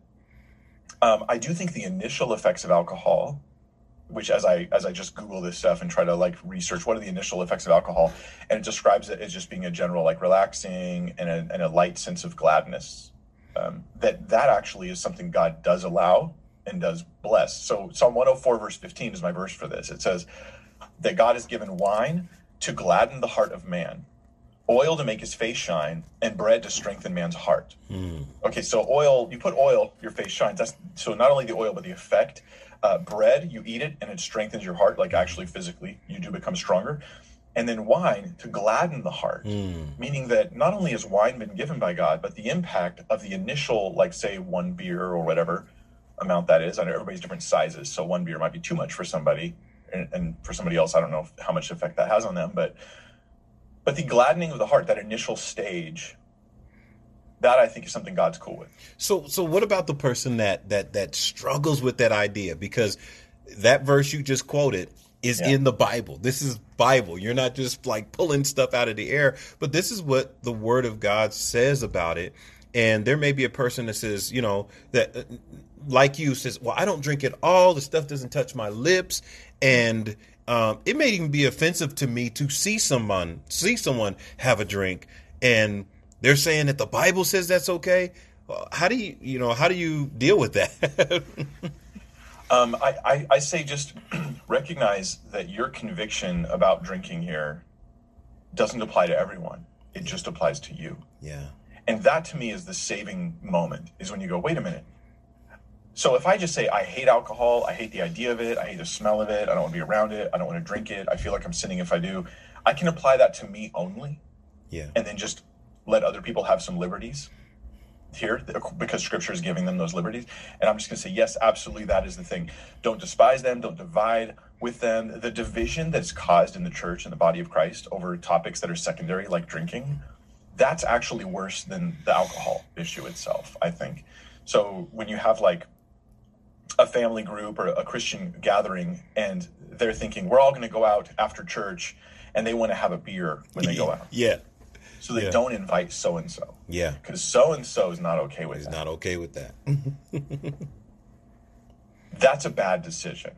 um, I do think the initial effects of alcohol, which as I as I just Google this stuff and try to like research what are the initial effects of alcohol, and it describes it as just being a general like relaxing and a, and a light sense of gladness. Um, that that actually is something God does allow and does bless. So Psalm 104 verse 15 is my verse for this. It says that God has given wine to gladden the heart of man, oil to make his face shine, and bread to strengthen man's heart. Okay, so oil, you put oil, your face shines. That's so not only the oil, but the effect. Uh, bread, you eat it and it strengthens your heart, like actually physically, you do become stronger. And then wine to gladden the heart, meaning that not only has wine been given by God, but the impact of the initial, like say one beer or whatever amount that is. I know everybody's different sizes, so one beer might be too much for somebody, and, and for somebody else, I don't know how much effect that has on them. But but the gladdening of the heart, that initial stage, that I think is something God's cool with. So so what about the person that that that struggles with that idea because that verse you just quoted is Yeah. in the Bible. This is Bible. You're not just like pulling stuff out of the air, but this is what the word of God says about it. And there may be a person that says, you know, that uh, like you says, well, I don't drink at all. The stuff doesn't touch my lips and um, it may even be offensive to me to see someone see someone have a drink and they're saying that the Bible says that's okay. How do you, you know, how do you deal with that? Um, I, I, I say just recognize that your conviction about drinking here doesn't apply to everyone. It just applies to you. yeah. And that to me is the saving moment is when you go, wait a minute. So if I just say I hate alcohol, I hate the idea of it, I hate the smell of it, I don't want to be around it, I don't want to drink it, I feel like I'm sinning if I do, I can apply that to me only Yeah. and then just let other people have some liberties here because scripture is giving them those liberties. And i'm just going to say yes absolutely that is the thing. Don't despise them don't divide with them. The division that's caused in the church and the body of christ over topics that are secondary like drinking that's actually worse than the alcohol issue itself i think. So when you have like a family group or a christian gathering and they're thinking we're all going to go out after church and they want to have a beer when they go out. Yeah. So they Yeah. don't invite so and so Yeah. because so and so is not okay with He's that. not okay with that. That's a bad decision.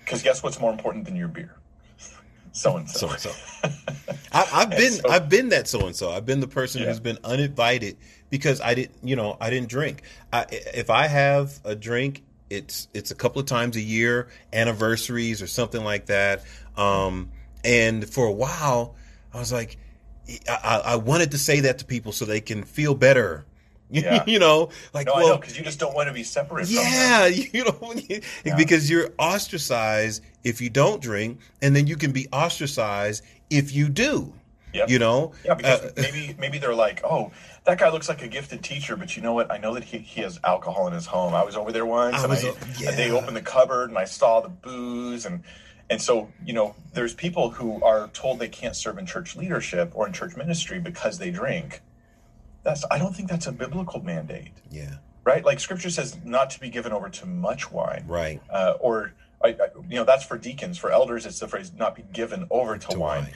Because guess what's more important than your beer? So and So so. and so. I, I've been so- I've been that so and so. I've been the person Yeah. who's been uninvited because I didn't you know I didn't drink. I, if I have a drink, it's it's a couple of times a year, anniversaries or something like that. Um, and for a while, I was like, I, I I wanted to say that to people so they can feel better. Yeah. you know, like No, well, because you just don't want to be separate from yeah, you know, you- because you're ostracized if you don't drink, and then you can be ostracized if you do. Yep. You know, Yeah, because Uh, maybe maybe they're like, oh, that guy looks like a gifted teacher, but you know what? I know that he, he has alcohol in his home. I was over there once, I and, was I, o- and they opened the cupboard, and I saw the booze, and and so you know, there's people who are told they can't serve in church leadership or in church ministry because they drink. That's I don't think that's a biblical mandate, yeah, right? Like Scripture says, not to be given over to much wine, right, uh, or I, I, you know that's for deacons. For elders, it's the phrase "not be given over to, To wine."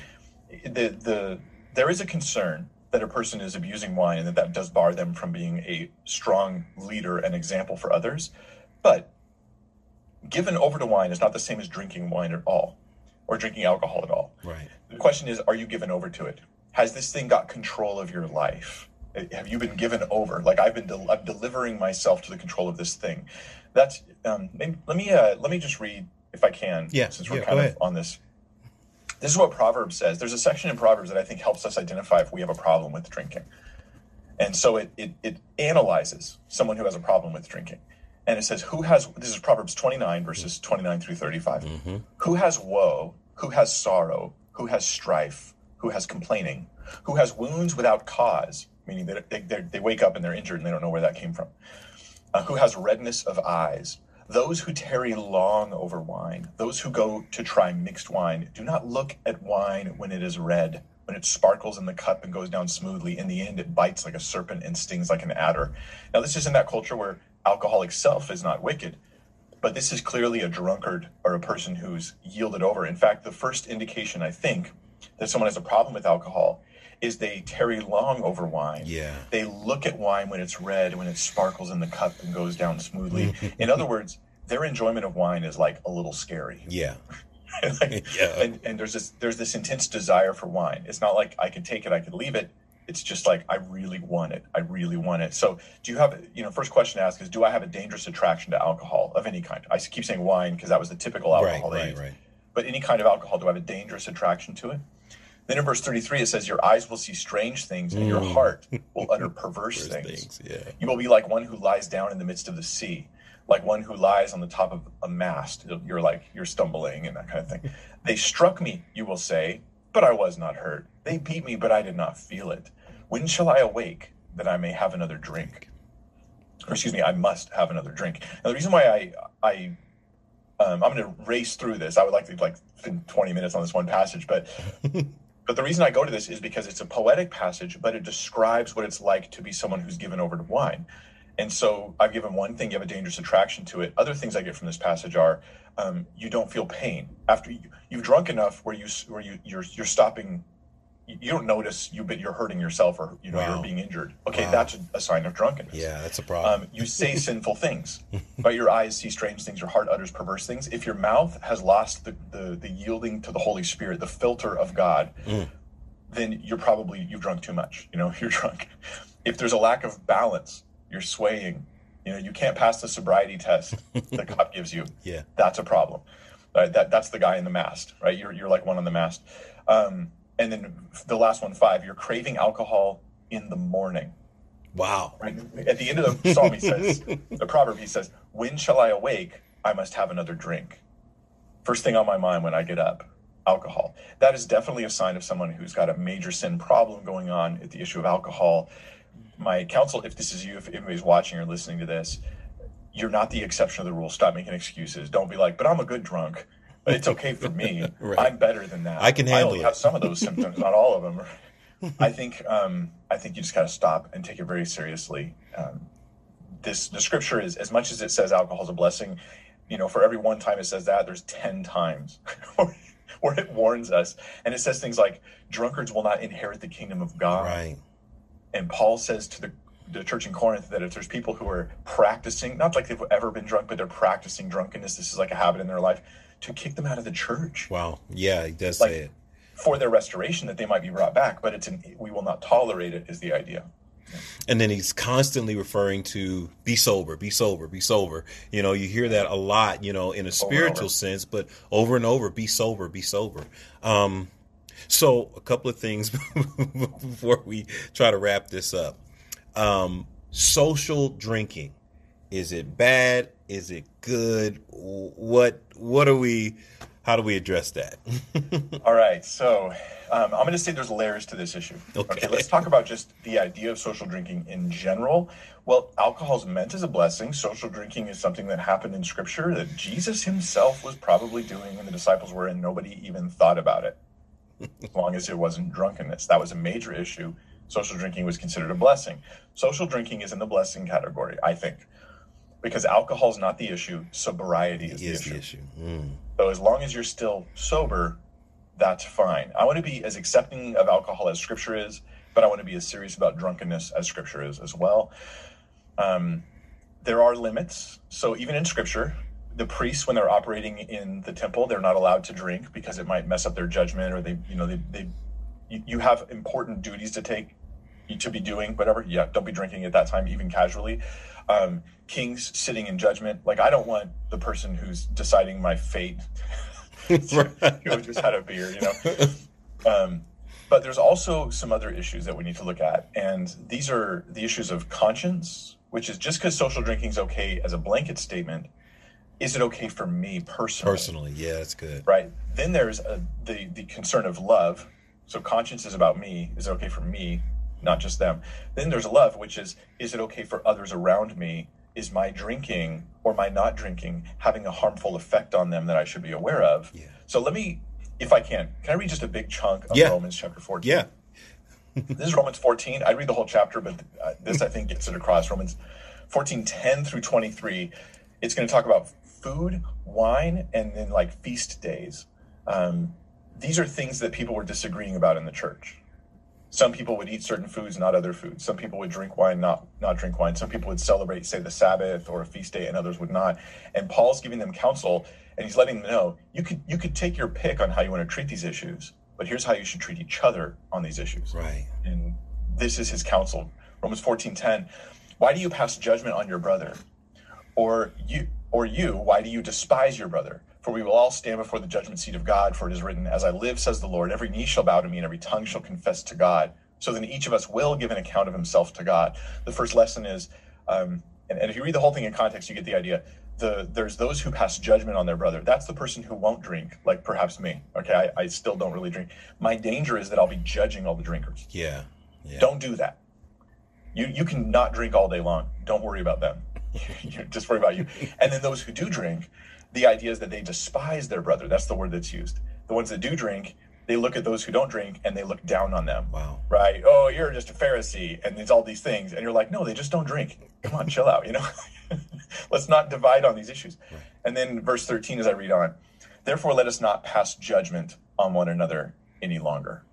The the there is a concern that a person is abusing wine and that that does bar them from being a strong leader and example for others. But given over to wine is not the same as drinking wine at all, or drinking alcohol at all. right. The question is, are you given over to it? Has this thing got control of your life? Have you been given over? Like I've been, del- I'm delivering myself to the control of this thing. That's. Um, maybe, let me uh, let me just read if I can. Yeah, Since we're yeah, kind of ahead. on this. This is what Proverbs says. There's a section in Proverbs that I think helps us identify if we have a problem with drinking. And so it, it, it analyzes someone who has a problem with drinking. And it says, Who has, this is Proverbs 29, verses 29 through 35. Who has woe? Who has sorrow? Who has strife? Who has complaining? Who has wounds without cause? Meaning that they, they, they wake up and they're injured and they don't know where that came from. Uh, who has redness of eyes? Those who tarry long over wine, those who go to try mixed wine, do not look at wine when it is red, when it sparkles in the cup and goes down smoothly. In the end, it bites like a serpent and stings like an adder. Now, this is in that culture where alcohol self is not wicked, but this is clearly a drunkard or a person who's yielded over. In fact, the first indication, I think, that someone has a problem with alcohol is they tarry long over wine. Yeah. They look at wine when it's red, when it sparkles in the cup and goes down smoothly. in other words, their enjoyment of wine is like a little scary. Yeah, Like, Yeah. And and there's this there's this intense desire for wine. It's not like I could take it, I could leave it. It's just like I really want it. I really want it. So, do you have you know? First question to ask is, do I have a dangerous attraction to alcohol of any kind? I keep saying wine because that was the typical alcohol. right, used. right. But any kind of alcohol, do I have a dangerous attraction to it? Then in verse 33, it says, Your eyes will see strange things, and your heart will utter perverse Mm. Things. things, yeah. You will be like one who lies down in the midst of the sea, like one who lies on the top of a mast. You're like, you're stumbling and that kind of thing. they struck me, you will say, but I was not hurt. They beat me, but I did not feel it. When shall I awake that I may have another drink? Or excuse me, I must have another drink. Now, the reason why I, I um, I'm going to race through this. I would like to like spend 20 minutes on this one passage, but but the reason I go to this is because it's a poetic passage, but it describes what it's like to be someone who's given over to wine. And so I've given one thing, you have a dangerous attraction to it. Other things I get from this passage are um, you don't feel pain after you, you've drunk enough where you where you you're you're stopping. You don't notice you but you're hurting yourself or you know Wow. you're being injured. Okay, Wow. that's a, a sign of drunkenness. Yeah, that's a problem. Um, you say sinful things, but your eyes see strange things, your heart utters perverse things. If your mouth has lost the, the, the yielding to the Holy Spirit, the filter of God, then you're probably, you've drunk too much. You know, you're drunk. If there's a lack of balance, you're swaying. You know, you can't pass the sobriety test the cop gives you. Yeah. That's a problem. Right? That, that's the guy in the mast, right? You're, you're like one on the mast. Um, and then the last one, five, you're craving alcohol in the morning. Wow. Right at the end of the psalm, he says, the proverb, he says, "When shall I awake? I must have another drink." First thing on my mind when I get up, alcohol. That is definitely a sign of someone who's got a major sin problem going on at the issue of alcohol. My counsel, if this is you, if anybody's watching or listening to this, you're not the exception of the rule. Stop making excuses. Don't be like, "But I'm a good drunk." But it's okay for me. Right. I'm better than that. I can handle I only it. have some of those symptoms, not all of them. I think um, I think you just got to stop and take it very seriously. Um, this the scripture is as much as it says alcohol is a blessing. You know, for every one time it says that, there's ten times where it warns us, and it says things like, "Drunkards will not inherit the kingdom of God." Right. And Paul says to the the church in Corinth that if there's people who are practicing, not like they've ever been drunk, but they're practicing drunkenness, this is like a habit in their life, to kick them out of the church Wow. Yeah, he does Like- say it. for their restoration, that they might be brought back. But it's an, we will not tolerate it, is the idea. And then he's constantly referring to be sober, be sober, be sober. You know, you hear that a lot, you know, in a spiritual sense, but over and over, be sober, be sober. Um, so a couple of things before we try to wrap this up. Um, social drinking. Is it bad? Is it good? What, what are we, how do we address that? All right, so um, I'm going to say there's layers to this issue. Okay. let's talk about just the idea of social drinking in general. Well, alcohol is meant as a blessing. Social drinking is something that happened in Scripture that Jesus himself was probably doing, and the disciples were, and nobody even thought about it, as long as it wasn't drunkenness. That was a major issue. Social drinking was considered a blessing. Social drinking is in the blessing category, I think, because alcohol is not the issue. Sobriety is, Is the issue. the issue. Mm. So as long as you're still sober, that's fine. I want to be as accepting of alcohol as Scripture is, but I want to be as serious about drunkenness as Scripture is as well. Um, there are limits. So even in Scripture, the priests, when they're operating in the temple, they're not allowed to drink because it might mess up their judgment, or they, you know, they, they you, you have important duties to take, to be doing whatever. Yeah, don't be drinking at that time, even casually. Um, kings sitting in judgment, like I don't want the person who's deciding my fate who just had a beer, you know. Um, but there's also some other issues that we need to look at, and these are the issues of conscience, which is just because social drinking is okay as a blanket statement, is it okay for me personally? Personally, yeah, that's good. right? Then there's a, the the concern of love. So conscience is about me. Is it okay for me, not just them? Then there's love, which is is it okay for others around me? Is my drinking or my not drinking having a harmful effect on them that I should be aware of? Yeah. So let me, if I can, can I read just a big chunk of Yeah. Romans chapter 14? Yeah. This is Romans 14. I read the whole chapter, but uh, this I think gets it across. Romans 14, 10 through 23. It's going to talk about food, wine, and then like feast days. Um, these are things that people were disagreeing about in the church. Some people would eat certain foods, not other foods. Some people would drink wine, not not drink wine. Some people would celebrate, say, the Sabbath or a feast day, and others would not. And Paul's giving them counsel, and he's letting them know you could you could take your pick on how you want to treat these issues, but here's how you should treat each other on these issues Right. and this is his counsel romans 14.10 why do you pass judgment on your brother or you or you why do you despise your brother for we will all stand before the judgment seat of god for it is written as i live says the lord every knee shall bow to me and every tongue shall confess to god so then each of us will give an account of himself to god the first lesson is um, and, and if you read the whole thing in context you get the idea the there's those who pass judgment on their brother that's the person who won't drink like perhaps me okay I, I still don't really drink my danger is that i'll be judging all the drinkers Yeah. Yeah. don't do that. You you can not drink all day long. Don't worry about them. You Just worry about you. And then those who do drink, the idea is that they despise their brother. That's the word that's used. The ones that do drink, they look at those who don't drink and they look down on them. Wow. Right? Oh, you're just a Pharisee, and it's all these things, and you're like, no, they just don't drink. Come on, chill out. You know, let's not divide on these issues. And then verse 13, as I read on, therefore let us not pass judgment on one another any longer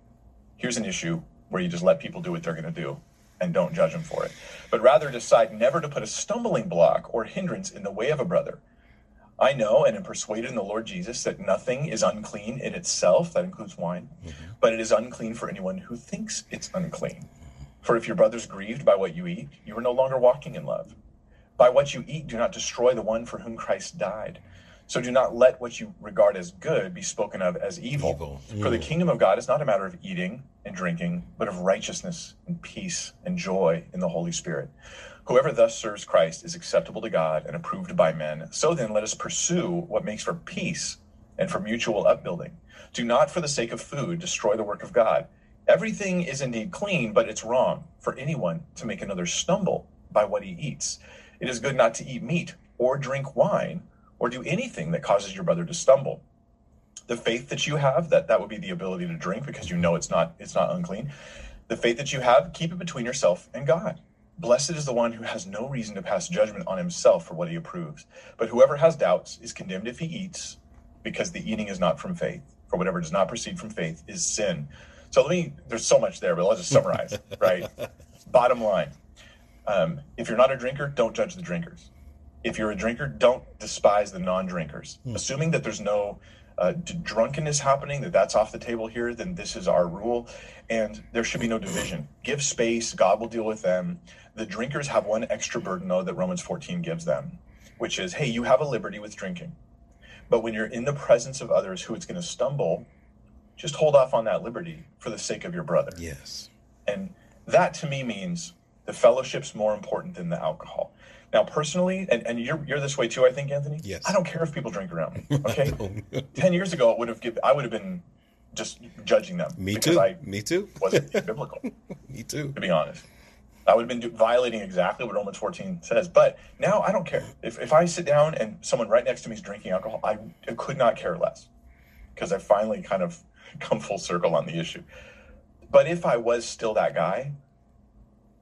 here's an issue where you just let people do what they're going to do and don't judge them for it, but rather decide never to put a stumbling block or hindrance in the way of a brother. I know and am persuaded in the Lord Jesus that nothing is unclean in itself, that includes wine, mm-hmm. but it is unclean for anyone who thinks it's unclean. For if your brother's grieved by what you eat, you are no longer walking in love. By what you eat, do not destroy the one for whom Christ died. So do not let what you regard as good be spoken of as evil. Evil. For the Mm. kingdom of God is not a matter of eating and drinking, but of righteousness and peace and joy in the Holy Spirit. Whoever thus serves Christ is acceptable to God and approved by men. So then let us pursue what makes for peace and for mutual upbuilding. Do not, for the sake of food, destroy the work of God. Everything is indeed clean, but it's wrong for anyone to make another stumble by what he eats. It is good not to eat meat or drink wine or do anything that causes your brother to stumble. The faith that you have, that that would be the ability to drink because you know it's not it's not unclean. The faith that you have, keep it between yourself and God. Blessed is the one who has no reason to pass judgment on himself for what he approves. But whoever has doubts is condemned if he eats, because the eating is not from faith. For whatever does not proceed from faith is sin. So let me, there's so much there, but let's just summarize, right? Bottom line um, if you're not a drinker, don't judge the drinkers. If you're a drinker, don't despise the non drinkers. Assuming that there's no uh, drunkenness happening, that that's off the table here, then this is our rule. And there should be no division. Give space, God will deal with them. The drinkers have one extra burden, though, that Romans 14 gives them, which is hey, you have a liberty with drinking. But when you're in the presence of others who it's going to stumble, just hold off on that liberty for the sake of your brother. Yes. And that to me means the fellowship's more important than the alcohol. Now, personally, and, and you're, you're this way too, I think, Anthony. Yes. I don't care if people drink around me. Okay. Ten years ago, it would have given, I would have been just judging them Me too. I Me too. wasn't biblical, Me too. to be honest. I would have been do, violating exactly what Romans 14 says. But now I don't care. If, if I sit down and someone right next to me is drinking alcohol, I, I could not care less because I finally kind of come full circle on the issue. But if I was still that guy,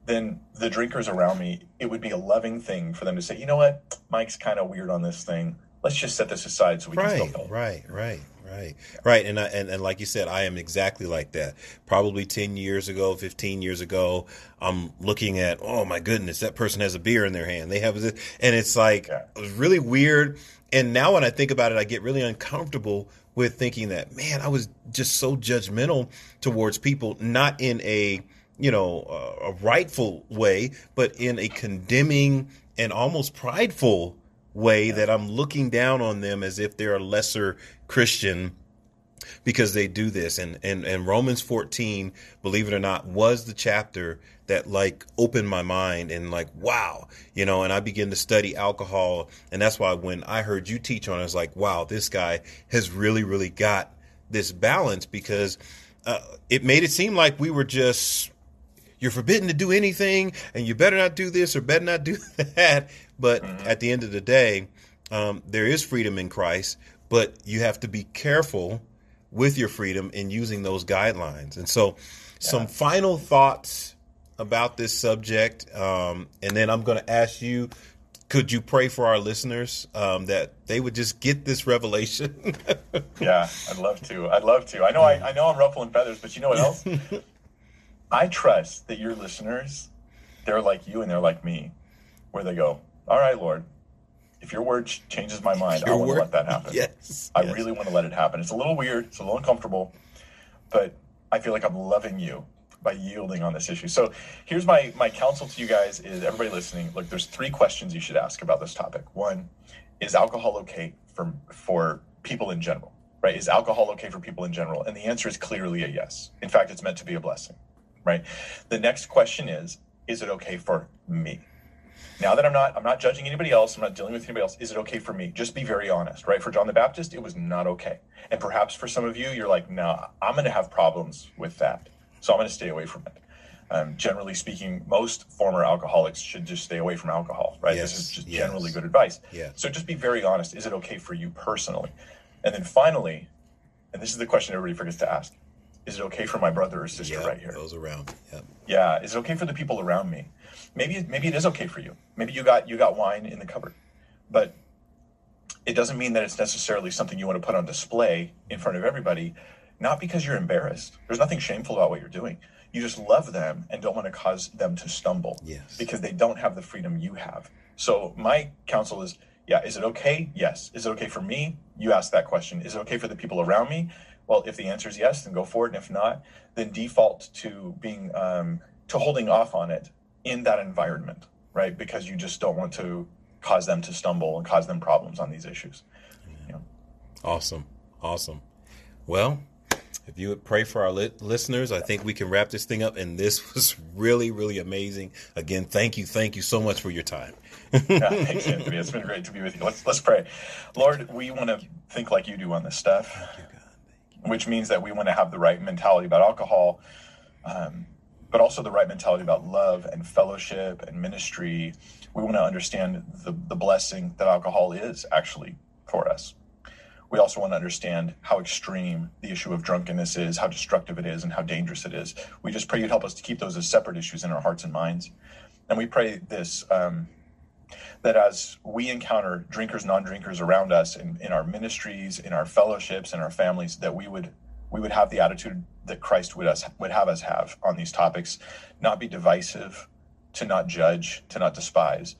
then the drinkers around me, it would be a loving thing for them to say, you know what, Mike's kind of weird on this thing. Let's just set this aside so we can still Right, right, right, right, right. And I, and and like you said, I am exactly like that. Probably ten years ago, fifteen years ago, I'm looking at, oh my goodness, that person has a beer in their hand. They have this, and it's like Yeah. it was really weird. And now when I think about it, I get really uncomfortable with thinking that, man, I was just so judgmental towards people, not in a you know uh, a rightful way, but in a condemning and almost prideful way that I'm looking down on them as if they're a lesser Christian because they do this. And, and and Romans 14 believe it or not was the chapter that like opened my mind and like wow you know and I began to study alcohol. And that's why when I heard you teach on it, I was like wow this guy has really really got this balance because uh, it made it seem like we were just you're forbidden to do anything and you better not do this or better not do that but at the end of the day um, there is freedom in christ but you have to be careful with your freedom in using those guidelines and so some final thoughts about this subject um, and then i'm going to ask you could you pray for our listeners um, that they would just get this revelation Yeah, I'd love to. I'd love to. I know I, I know I'm ruffling feathers, but you know what else? I trust that your listeners, they're like you and they're like me, where they go, All right, Lord, if your word ch- changes my mind, I want word? to let that happen. yes I yes. really want to let it happen. It's a little weird, it's a little uncomfortable, but I feel like I'm loving you by yielding on this issue. So here's my my counsel to you guys is everybody listening, look, there's three questions you should ask about this topic. One, is alcohol okay for for people in general? Right? Is alcohol okay for people in general? And the answer is clearly a yes. In fact, it's meant to be a blessing. Right? The next question is, is it okay for me? now that I'm not I'm not judging anybody else, I'm not dealing with anybody else, is it okay for me? Just be very honest, right? For John the Baptist, it was not okay. And perhaps for some of you, you're like, no, I'm gonna have problems with that. So I'm gonna stay away from it. Um, generally speaking, most former alcoholics should just stay away from alcohol, right? this is just yes. generally good advice. Yes. So just be very honest. Is it okay for you personally? And then finally, and this is the question everybody forgets to ask, is it okay for my brother or sister yeah, right here? those around yep. Yeah, is it okay for the people around me? Maybe maybe it is okay for you. Maybe you got you got wine in the cupboard, but it doesn't mean that it's necessarily something you want to put on display in front of everybody. Not because you're embarrassed. There's nothing shameful about what you're doing. You just love them and don't want to cause them to stumble Yes. because they don't have the freedom you have. So my counsel is, yeah, is it okay? Yes. Is it okay for me? You ask that question. Is it okay for the people around me? Well, if the answer is yes, then go for it. And if not, then default to being um, to holding off on it in that environment, right? Because you just don't want to cause them to stumble and cause them problems on these issues. Awesome. Awesome. Well, if you would pray for our li- listeners, I think we can wrap this thing up. And this was really, really amazing. Again, thank you. Thank you so much for your time. yeah, thanks, Anthony. It's been great to be with you. Let's, let's pray. Lord, we want to think like you do on this stuff, which means that we want to have the right mentality about alcohol, um, but also the right mentality about love and fellowship and ministry. We want to understand the, the blessing that alcohol is actually for us we also want to understand how extreme the issue of drunkenness is, how destructive it is, and how dangerous it is. We just pray you'd help us to keep those as separate issues in our hearts and minds. And we pray this um, that as we encounter drinkers, non drinkers around us in, in our ministries, in our fellowships, in our families, that we would we would have the attitude that Christ would us would have us have on these topics, not be divisive, to not judge, to not despise,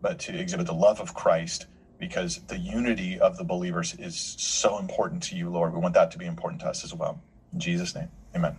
but to exhibit the love of Christ because the unity of the believers is so important to you, Lord. We want that to be important to us as well. In Jesus' name, amen.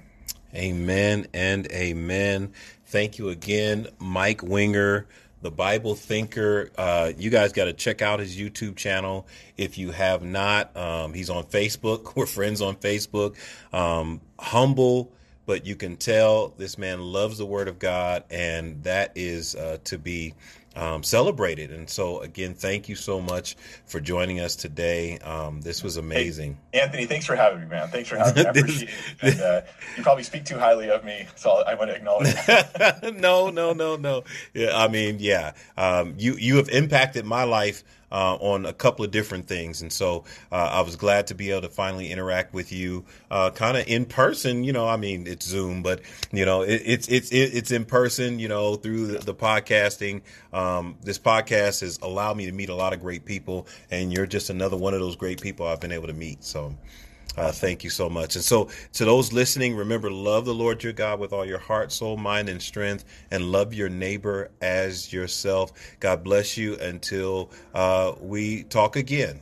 Amen and amen. Thank you again, Mike Winger, the Bible thinker. Uh, you guys got to check out his YouTube channel if you have not. Um, he's on Facebook. We're friends on Facebook. Um, humble, but you can tell this man loves the Word of God, and that is uh, to be um, celebrated. And so, again, thank you so much for joining us today. Um, this was amazing. Hey, Anthony, thanks for having me, man. Thanks for having me. I appreciate it. And, uh, you probably speak too highly of me, so I want to acknowledge. no, no, no, no. Yeah, I mean, yeah. Um, you you have impacted my life uh, on a couple of different things. And so uh, I was glad to be able to finally interact with you, uh, kind of in person. You know, I mean, it's Zoom, but you know, it, it's it's it's in person. You know, through the, the podcasting. Um, this podcast has allowed me to meet a lot of great people, and you're just another one of those great people I've been able to meet. So. Uh, thank you so much. And so, to those listening, remember love the Lord your God with all your heart, soul, mind, and strength, and love your neighbor as yourself. God bless you until uh, we talk again.